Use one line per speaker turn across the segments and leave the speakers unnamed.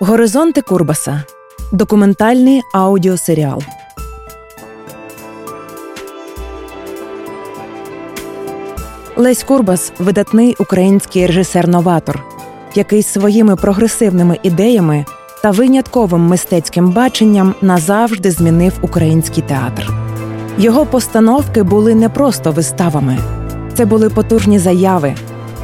Горизонти Курбаса. Документальний аудіосеріал. Лесь Курбас видатний український режисер-новатор, який своїми прогресивними ідеями та винятковим мистецьким баченням назавжди змінив український театр. Його постановки були не просто виставами, це були потужні заяви,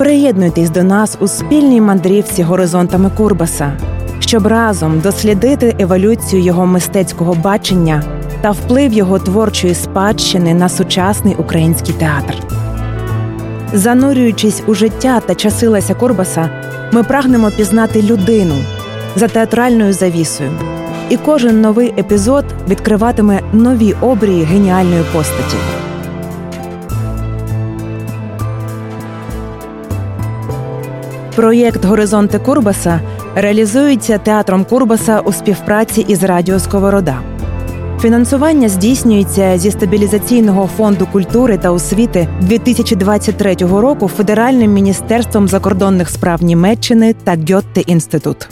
Приєднуйтесь до нас у спільній мандрівці горизонтами Курбаса, щоб разом дослідити еволюцію його мистецького бачення та вплив його творчої спадщини на сучасний український театр. Занурюючись у життя та часи Леся Курбаса, ми прагнемо пізнати людину за театральною завісою, і кожен новий епізод відкриватиме нові обрії геніальної постаті. Проєкт Горизонти Курбаса реалізується театром Курбаса у співпраці із Радіо Сковорода. Фінансування здійснюється зі стабілізаційного фонду культури та освіти 2023 року Федеральним міністерством закордонних справ Німеччини та Гьотте інститут.